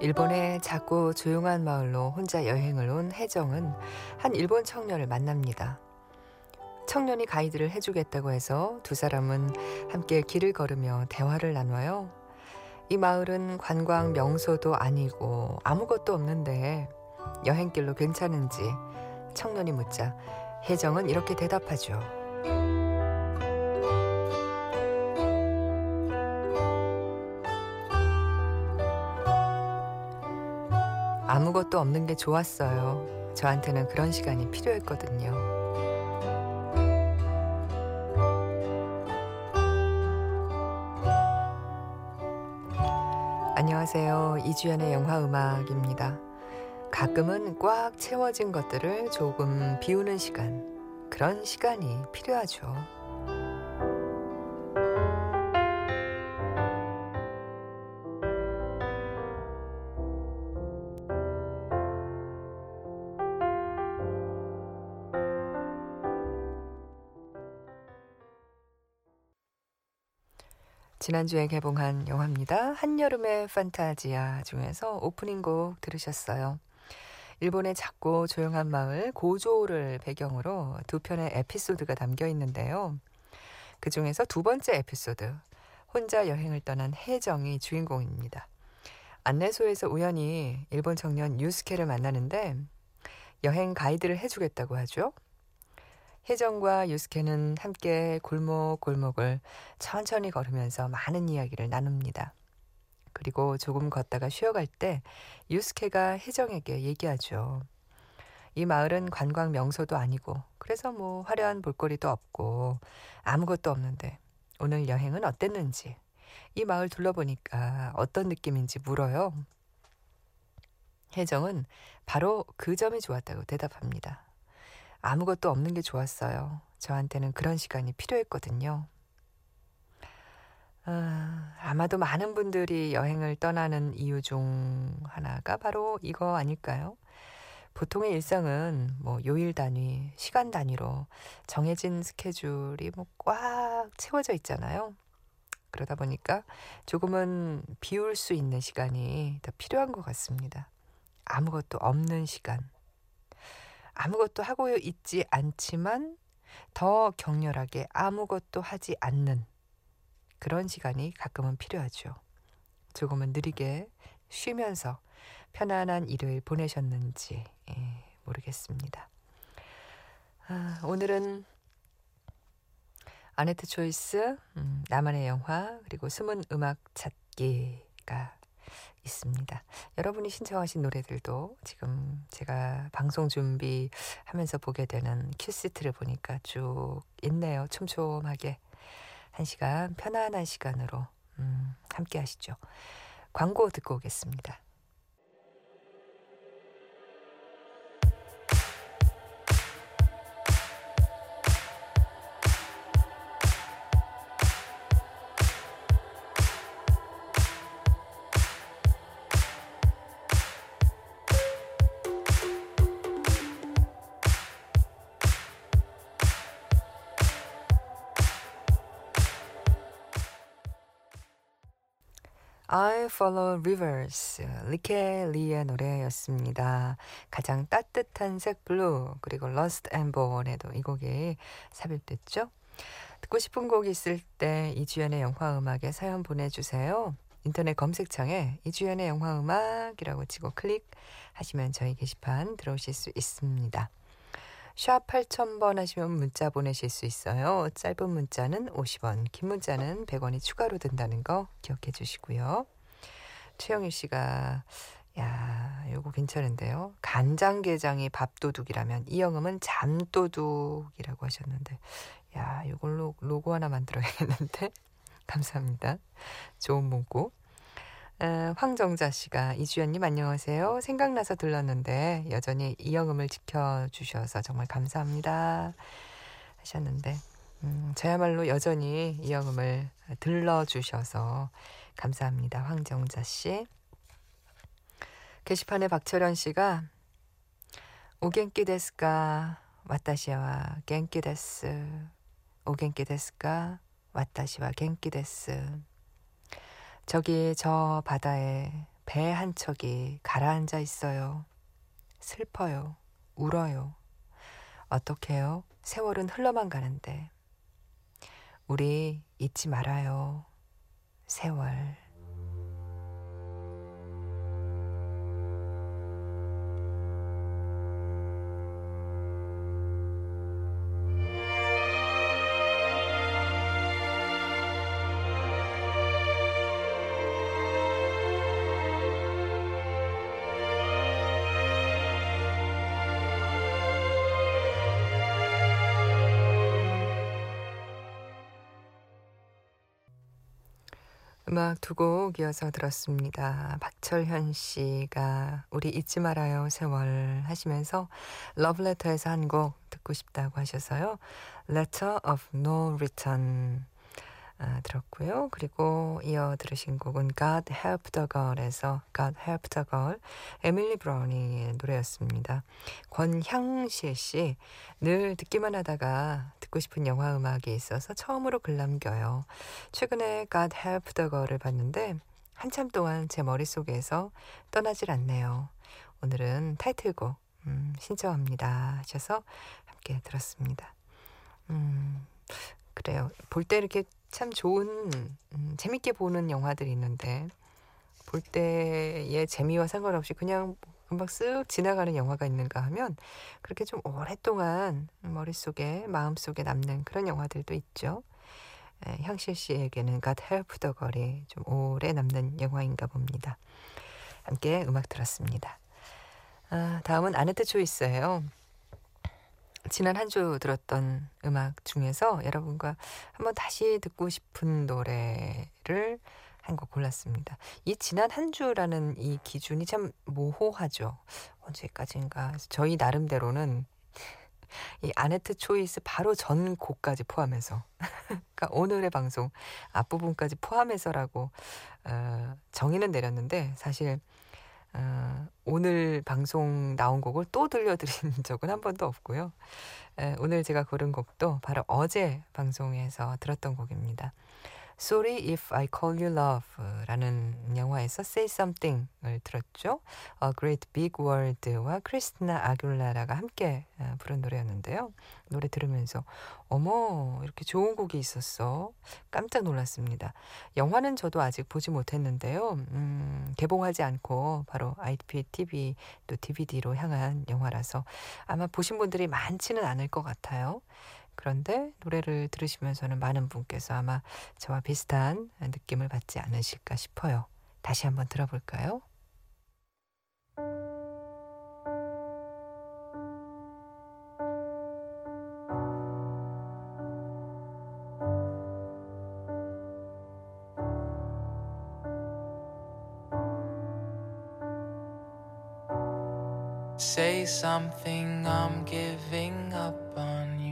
일본의 작고 조용한 마을로 혼자 여행을 온 혜정은 한 일본 청년을 만납니다. 청년이 가이드를 해주겠다고 해서 두 사람은 함께 길을 걸으며 대화를 나눠요. 이 마을은 관광 명소도 아니고 아무것도 없는데 여행길로 괜찮은지 청년이 묻자 혜정은 이렇게 대답하죠. 아무것도 없는 게 좋았어요. 저한테는 그런 시간이 필요했거든요. 안녕하세요. 이주연의 영화 음악입니다. 가끔은 꽉 채워진 것들을 조금 비우는 시간, 그런 시간이 필요하죠. 지난주에 개봉한 영화입니다. 한여름의 판타지아 중에서 오프닝 곡 들으셨어요. 일본의 작고 조용한 마을 고조를 배경으로 두 편의 에피소드가 담겨 있는데요. 그 중에서 두 번째 에피소드, 혼자 여행을 떠난 혜정이 주인공입니다. 안내소에서 우연히 일본 청년 유스케를 만나는데 여행 가이드를 해주겠다고 하죠. 혜정과 유스케는 함께 골목 골목을 천천히 걸으면서 많은 이야기를 나눕니다. 그리고 조금 걷다가 쉬어갈 때 유스케가 혜정에게 얘기하죠. 이 마을은 관광 명소도 아니고 그래서 뭐 화려한 볼거리도 없고 아무것도 없는데 오늘 여행은 어땠는지 이 마을 둘러보니까 어떤 느낌인지 물어요. 혜정은 바로 그 점이 좋았다고 대답합니다. 아무것도 없는 게 좋았어요. 저한테는 그런 시간이 필요했거든요. 아, 아마도 많은 분들이 여행을 떠나는 이유 중 하나가 바로 이거 아닐까요? 보통의 일상은 뭐 요일 단위, 시간 단위로 정해진 스케줄이 뭐 꽉 채워져 있잖아요. 그러다 보니까 조금은 비울 수 있는 시간이 더 필요한 것 같습니다. 아무것도 없는 시간. 아무것도 하고 있지 않지만 더 격렬하게 아무것도 하지 않는 그런 시간이 가끔은 필요하죠. 조금은 느리게 쉬면서 편안한 일요일 보내셨는지 예, 모르겠습니다. 아, 오늘은 아네트 초이스, 음, 나만의 영화, 그리고 숨은 음악 찾기가 있습니다. 여러분이 신청하신 노래들도 지금 제가 방송 준비하면서 보게 되는 큐시트를 보니까 쭉 있네요. 촘촘하게. 한 시간 편안한 시간으로 음, 함께 하시죠. 광고 듣고 오겠습니다. I Follow Rivers, Lykke Li의 노래였습니다. 가장 따뜻한 색 블루, 그리고 Rust and Bone에도 이 곡이 삽입됐죠. 듣고 싶은 곡 있을 때 이주연의 영화 음악에 사연 보내주세요. 인터넷 검색창에 이주연의 영화 음악이라고 치고 클릭하시면 저희 게시판 들어오실 수 있습니다. 샵 8000번 하시면 문자 보내실 수 있어요. 짧은 문자는 50원, 긴 문자는 100원이 추가로 든다는 거 기억해 주시고요. 최영일 씨가 야, 요거 괜찮은데요. 간장게장이 밥도둑이라면 이영음은 잠도둑이라고 하셨는데 야, 요걸로 로고 하나 만들어야겠는데 감사합니다. 좋은 문구. 어, 황정자 씨가 이주연님 안녕하세요. 생각나서 들렀는데 여전히 이영음을 지켜주셔서 정말 감사합니다 하셨는데 음, 저야말로 여전히 이영음을 들러주셔서 감사합니다. 황정자 씨. 게시판에 박철현 씨가 お元気ですか 私は元気です お元気ですか 私は元気です 저기 저 바다에 배 한 척이 가라앉아 있어요. 슬퍼요. 울어요. 어떡해요? 세월은 흘러만 가는데. 우리 잊지 말아요. 세월. 음악 두 곡 이어서 들었습니다. 박철현 씨가 우리 잊지 말아요 세월 하시면서 러브레터에서 한 곡 듣고 싶다고 하셔서요. Letter of No Return 아, 들었고요. 그리고 이어 들으신 곡은 God Help the Girl에서 God Help the Girl 에밀리 브라우닝의 노래였습니다. 권향실 씨 늘 듣기만 하다가 듣고 싶은 영화 음악이 있어서 처음으로 글 남겨요. 최근에 God Help the Girl을 봤는데 한참 동안 제 머릿속에서 떠나질 않네요. 오늘은 타이틀곡 음, 신청합니다 하셔서 함께 들었습니다. 음, 그래요. 볼 때 이렇게 참 좋은 음, 재밌게 보는 영화들이 있는데 볼 때의 재미와 상관없이 그냥 금방 쓱 지나가는 영화가 있는가 하면 그렇게 좀 오랫동안 머릿속에 마음속에 남는 그런 영화들도 있죠. 에, 향실 씨에게는 Help the Girl이 좀 오래 남는 영화인가 봅니다. 함께 음악 들었습니다. 아, 다음은 아네트 초이스예요. 지난 한 주 들었던 음악 중에서 여러분과 한번 다시 듣고 싶은 노래를 한 곡 골랐습니다. 이 지난 한 주라는 이 기준이 참 모호하죠. 언제까지인가. 저희 나름대로는 이 아네트 초이스 바로 전 곡까지 포함해서 그러니까 오늘의 방송 앞부분까지 포함해서라고 어, 정의는 내렸는데 사실 어, 오늘 방송 나온 곡을 또 들려드린 적은 한 번도 없고요. 에, 오늘 제가 고른 곡도 바로 어제 방송에서 들었던 곡입니다. Sorry if I call you love라는 영화에서 Say Something을 들었죠. A Great Big World와 크리스티나 아귤라라가 함께 부른 노래였는데요. 노래 들으면서 어머 이렇게 좋은 곡이 있었어. 깜짝 놀랐습니다. 영화는 저도 아직 보지 못했는데요. 음, 개봉하지 않고 바로 IPTV 또 DVD로 향한 영화라서 아마 보신 분들이 많지는 않을 것 같아요. 그런데 노래를 들으시면서는 많은 분께서 아마 저와 비슷한 느낌을 받지 않으실까 싶어요. 다시 한번 들어볼까요? Say something, I'm giving up on you.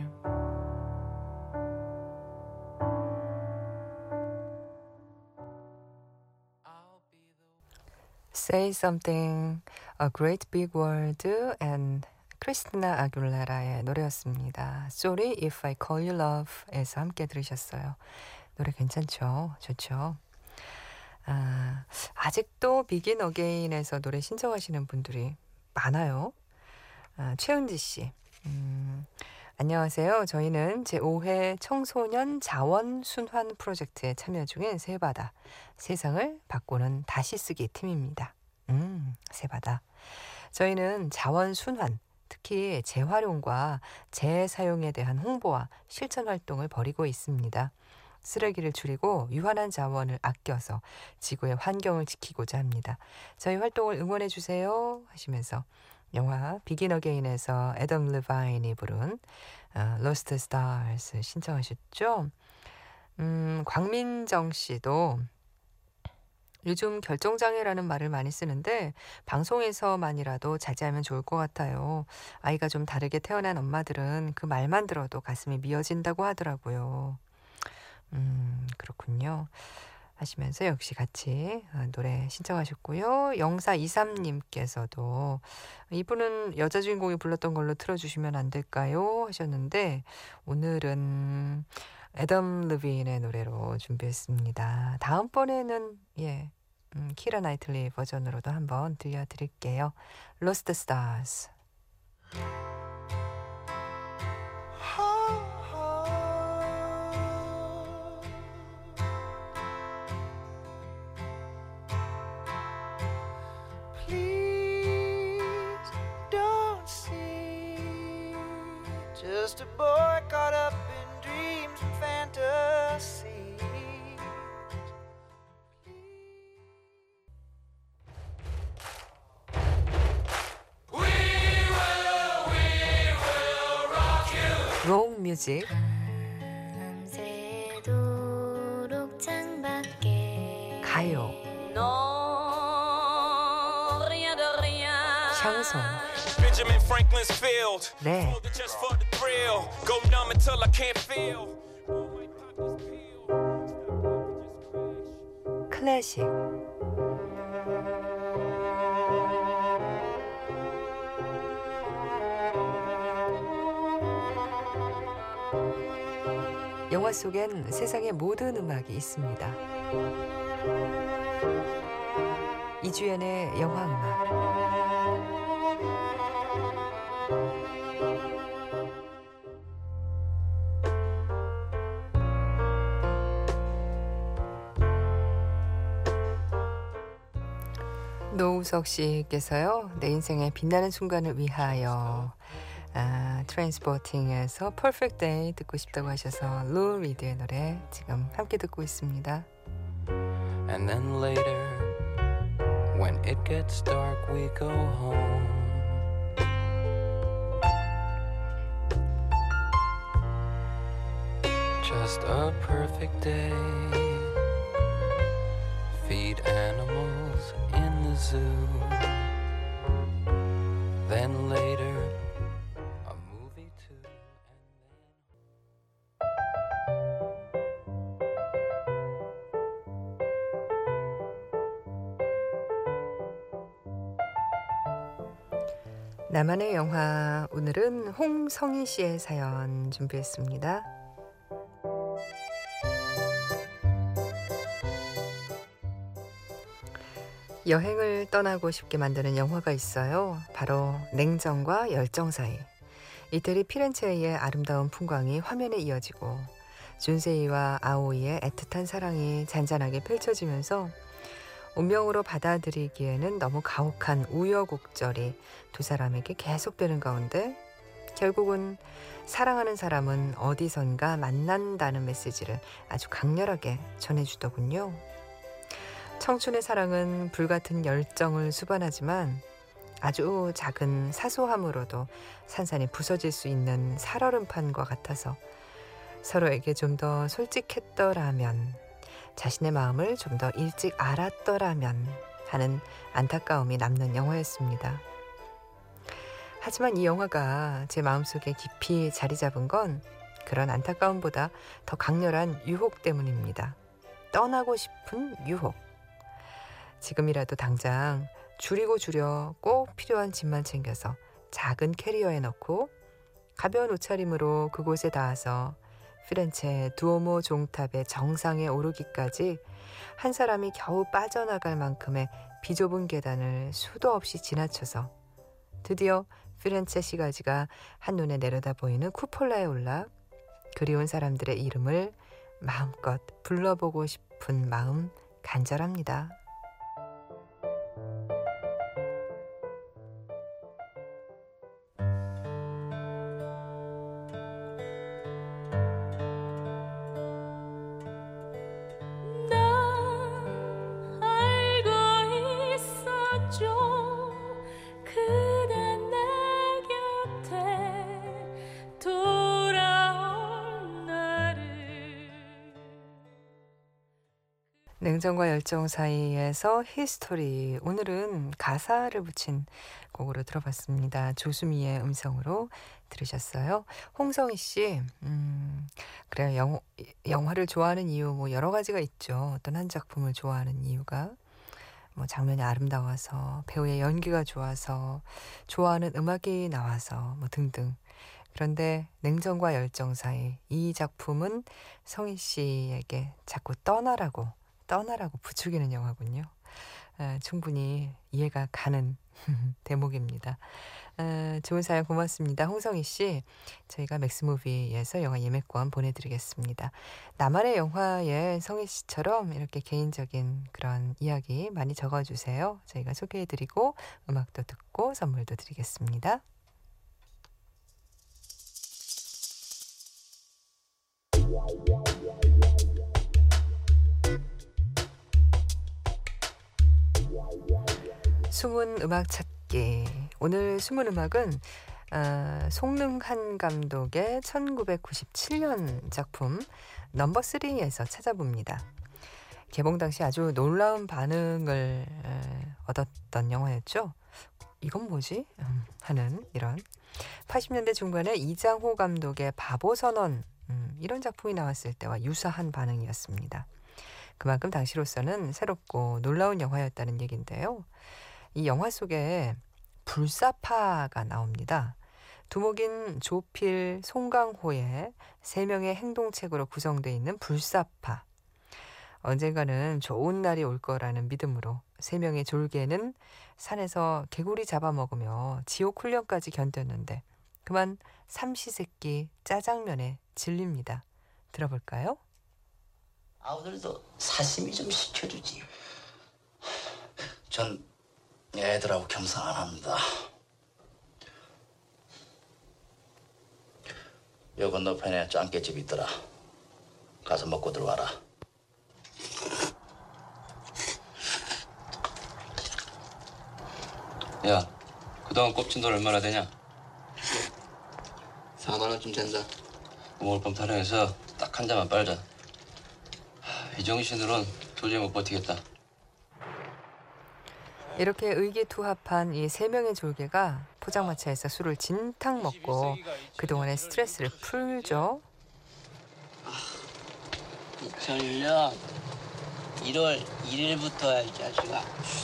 Say Something, A Great Big World and 크리스티나 아귤레라의 노래였습니다. Sorry If I Call You Love에서 함께 들으셨어요. 노래 괜찮죠? 좋죠? 아, 아직도 비긴 어게인에서 노래 신청하시는 분들이 많아요. 아, 최은지 씨. 음, 안녕하세요. 저희는 제5회 청소년 자원 순환 프로젝트에 참여 중인 세바다 세상을 바꾸는 다시 쓰기 팀입니다. 음, 세바다. 저희는 자원 순환, 특히 재활용과 재사용에 대한 홍보와 실천 활동을 벌이고 있습니다. 쓰레기를 줄이고 유한한 자원을 아껴서 지구의 환경을 지키고자 합니다. 저희 활동을 응원해 주세요 하시면서 영화 비긴 어게인에서 애덤 르바인이 부른 어, Lost Stars 신청하셨죠. 음, 광민정 씨도 요즘 결정장애라는 말을 많이 쓰는데 방송에서만이라도 자제하면 좋을 것 같아요. 아이가 좀 다르게 태어난 엄마들은 그 말만 들어도 가슴이 미어진다고 하더라고요. 음, 그렇군요. 하시면서 역시 같이 어, 노래 신청하셨고요. 영사 23님께서도 이분은 여자 주인공이 불렀던 걸로 틀어주시면 안 될까요? 하셨는데 오늘은 애덤 르빈의 노래로 준비했습니다. 다음번에는 예 음, 키라 나이틀리 버전으로도 한번 들려드릴게요. Lost Stars. Thrill. Go numb until I can't feel. 클래식 영화 속엔 세상의 모든 음악이 있습니다. 이주연의 영화 음악 노우석 씨께서요 내 인생의 빛나는 순간을 위하여 아, 트랜스포팅에서 Perfect Day 듣고 싶다고 하셔서 루 리드의 노래 지금 함께 듣고 있습니다. And then later, when it gets dark, we go home. Just a perfect day. Feed animals in the zoo. Then later, 나만의 영화 오늘은 홍성희 씨의 사연 준비했습니다. 여행을 떠나고 싶게 만드는 영화가 있어요. 바로 냉정과 열정 사이. 이태리 피렌체의 아름다운 풍광이 화면에 이어지고 준세이와 아오이의 애틋한 사랑이 잔잔하게 펼쳐지면서 운명으로 받아들이기에는 너무 가혹한 우여곡절이 두 사람에게 계속되는 가운데 결국은 사랑하는 사람은 어디선가 만난다는 메시지를 아주 강렬하게 전해주더군요. 청춘의 사랑은 불같은 열정을 수반하지만 아주 작은 사소함으로도 산산이 부서질 수 있는 살얼음판과 같아서 서로에게 좀 더 솔직했더라면 자신의 마음을 좀 더 일찍 알았더라면 하는 안타까움이 남는 영화였습니다. 하지만 이 영화가 제 마음속에 깊이 자리 잡은 건 그런 안타까움보다 더 강렬한 유혹 때문입니다. 떠나고 싶은 유혹. 지금이라도 당장 줄이고 줄여 꼭 필요한 짐만 챙겨서 작은 캐리어에 넣고 가벼운 옷차림으로 그곳에 닿아서 피렌체 두오모 종탑의 정상에 오르기까지 한 사람이 겨우 빠져나갈 만큼의 비좁은 계단을 수도 없이 지나쳐서 드디어 피렌체 시가지가 한눈에 내려다 보이는 쿠폴라에 올라 그리운 사람들의 이름을 마음껏 불러보고 싶은 마음 간절합니다. 냉정과 열정 사이에서 History. 오늘은 가사를 붙인 곡으로 들어봤습니다. 조수미의 음성으로 들으셨어요. 홍성희 씨, 음, 그래요. 영, 영화를 좋아하는 이유 뭐 여러 가지가 있죠. 어떤 한 작품을 좋아하는 이유가 뭐 장면이 아름다워서 배우의 연기가 좋아서 좋아하는 음악이 나와서 뭐 등등. 그런데 냉정과 열정 사이 이 작품은 성희 씨에게 자꾸 떠나라고 떠나라고 부추기는 영화군요. 아, 충분히 이해가 가는 대목입니다. 아, 좋은 사연 고맙습니다. 홍성희 씨, 저희가 맥스무비에서 영화 예매권 보내드리겠습니다. 나만의 영화에 성희 씨처럼 이렇게 개인적인 그런 이야기 많이 적어주세요. 저희가 소개해드리고 음악도 듣고 선물도 드리겠습니다. 숨은 음악 찾기. 오늘 숨은 음악은 아, 송능한 감독의 1997년 작품 넘버 3에서 찾아봅니다. 개봉 당시 아주 놀라운 반응을 에, 얻었던 영화였죠. 이건 뭐지? 음, 하는 이런 80년대 중반에 이장호 감독의 바보 선언 음, 이런 작품이 나왔을 때와 유사한 반응이었습니다. 그만큼 당시로서는 새롭고 놀라운 영화였다는 얘긴데요. 이 영화 속에 불사파가 나옵니다. 두목인 조필, 송강호의 세 명의 행동책으로 구성되어 있는 불사파. 언젠가는 좋은 날이 올 거라는 믿음으로 세 명의 졸개는 산에서 개구리 잡아먹으며 지옥 훈련까지 견뎠는데 그만 삼시세끼 짜장면에 질립니다. 들어볼까요? 아우들도 사심이 좀 시켜주지. 전 애들하고 겸상 안 합니다. 요 건너편에 짱깨집 있더라. 가서 먹고 들어와라. 야, 그동안 꼽친 돈 얼마나 되냐? 4만 원쯤 된다. 오늘 밤 타령해서 딱 한 잔만 빨자. 하, 이 정신으론 도저히 못 버티겠다. 이렇게 의기투합한 이 세 명의 졸개가 포장마차에서 술을 진탕 먹고 그동안의 스트레스를 풀죠. 2001년 1월 1일부터야 이 자식아.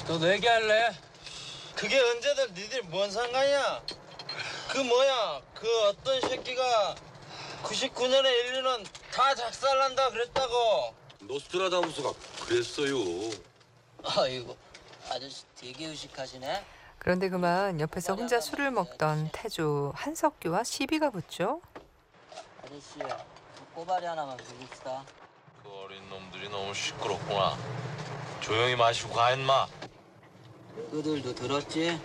너 내기할래? 그게 언제든 니들 뭔 상관이야? 그 뭐야? 그 어떤 새끼가 99년에 인류는 다 작살난다 그랬다고. 노스트라다무스가 그랬어요. 아이고 아저씨 되게 의식하시네. 그런데 그만 옆에서 혼자 술을 먹던 태조 한석규와 시비가 붙죠. 아저씨 꼬바리 하나만 부릅시다. 그 어린 놈들이 너무 시끄럽구나. 조용히 마시고 가 임마. 그들도 들었지?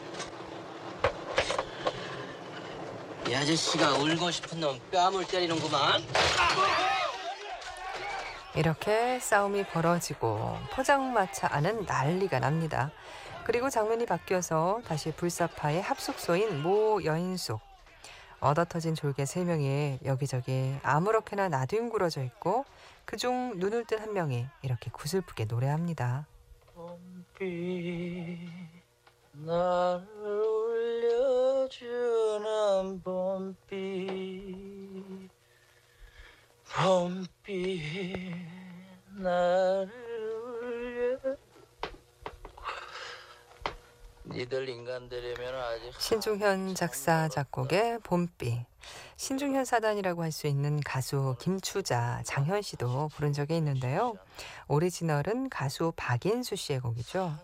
이 아저씨가 울고 싶은 놈 뺨을 때리는구만. 이렇게 싸움이 벌어지고 포장마차 안은 난리가 납니다. 그리고 장면이 바뀌어서 다시 불사파의 합숙소인 모 여인숙. 얻어터진 졸개 세 명이 여기저기 아무렇게나 나뒹굴어져 있고 그중 눈을 뜬 한 명이 이렇게 구슬프게 노래합니다. 봄비 신중현 작사 작곡의 봄비. 신중현 사단이라고 할 수 있는 가수 김추자, 장현 씨도 부른 적이 있는데요. 오리지널은 가수 박인수 씨의 곡이죠.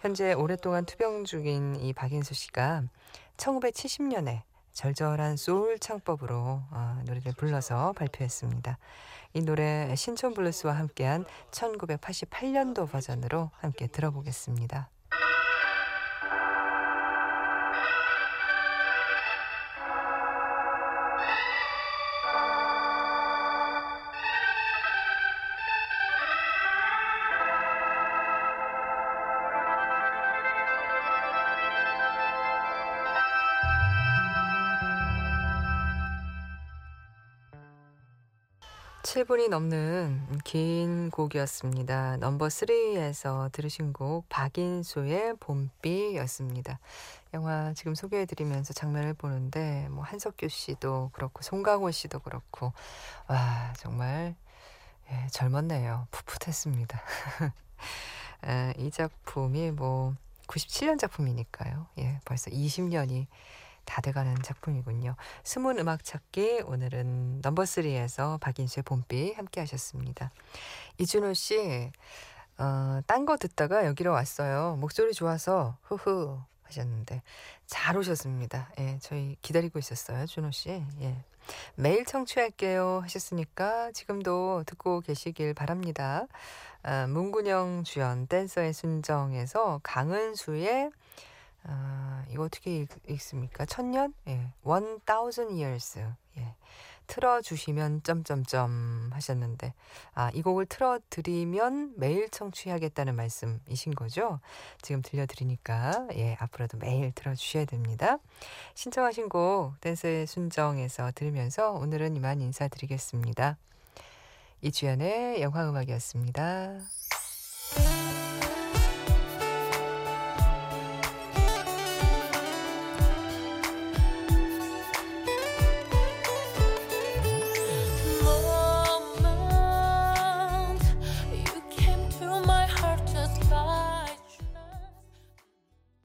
현재 오랫동안 투병 중인 이 박인수 씨가 1970년에 절절한 소울 창법으로 어, 노래를 불러서 발표했습니다. 이 노래 신촌 블루스와 함께한 1988년도 버전으로 함께 들어보겠습니다. 칠 분이 넘는 긴 곡이었습니다. 넘버 3에서 들으신 곡 박인수의 봄비였습니다. 영화 지금 소개해드리면서 장면을 보는데 뭐 한석규 씨도 그렇고 송강호 씨도 그렇고 와 정말 예, 젊었네요. 풋풋했습니다. 아, 이 작품이 뭐 97년 작품이니까요. 예, 벌써 20년이 다 돼가는 작품이군요. 숨은 음악 찾기 오늘은 넘버 3에서 박인수의 봄비 함께 하셨습니다. 이준호 씨 어, 딴 거 듣다가 여기로 왔어요. 목소리 좋아서 후후 하셨는데 잘 오셨습니다. 예, 저희 기다리고 있었어요, 준호 씨. 예. 매일 청취할게요 하셨으니까 지금도 듣고 계시길 바랍니다. 아, 문근영 주연 댄서의 순정에서 강은수의 아, 이거 어떻게 읽, 읽습니까? 천년? 예. One thousand years. 예. 틀어주시면 점점점 하셨는데 아, 이 곡을 틀어드리면 매일 청취하겠다는 말씀이신 거죠? 지금 들려드리니까 예, 앞으로도 매일 들어주셔야 됩니다. 신청하신 곡 댄스의 순정에서 들으면서 오늘은 이만 인사드리겠습니다. 이주연의 영화음악이었습니다.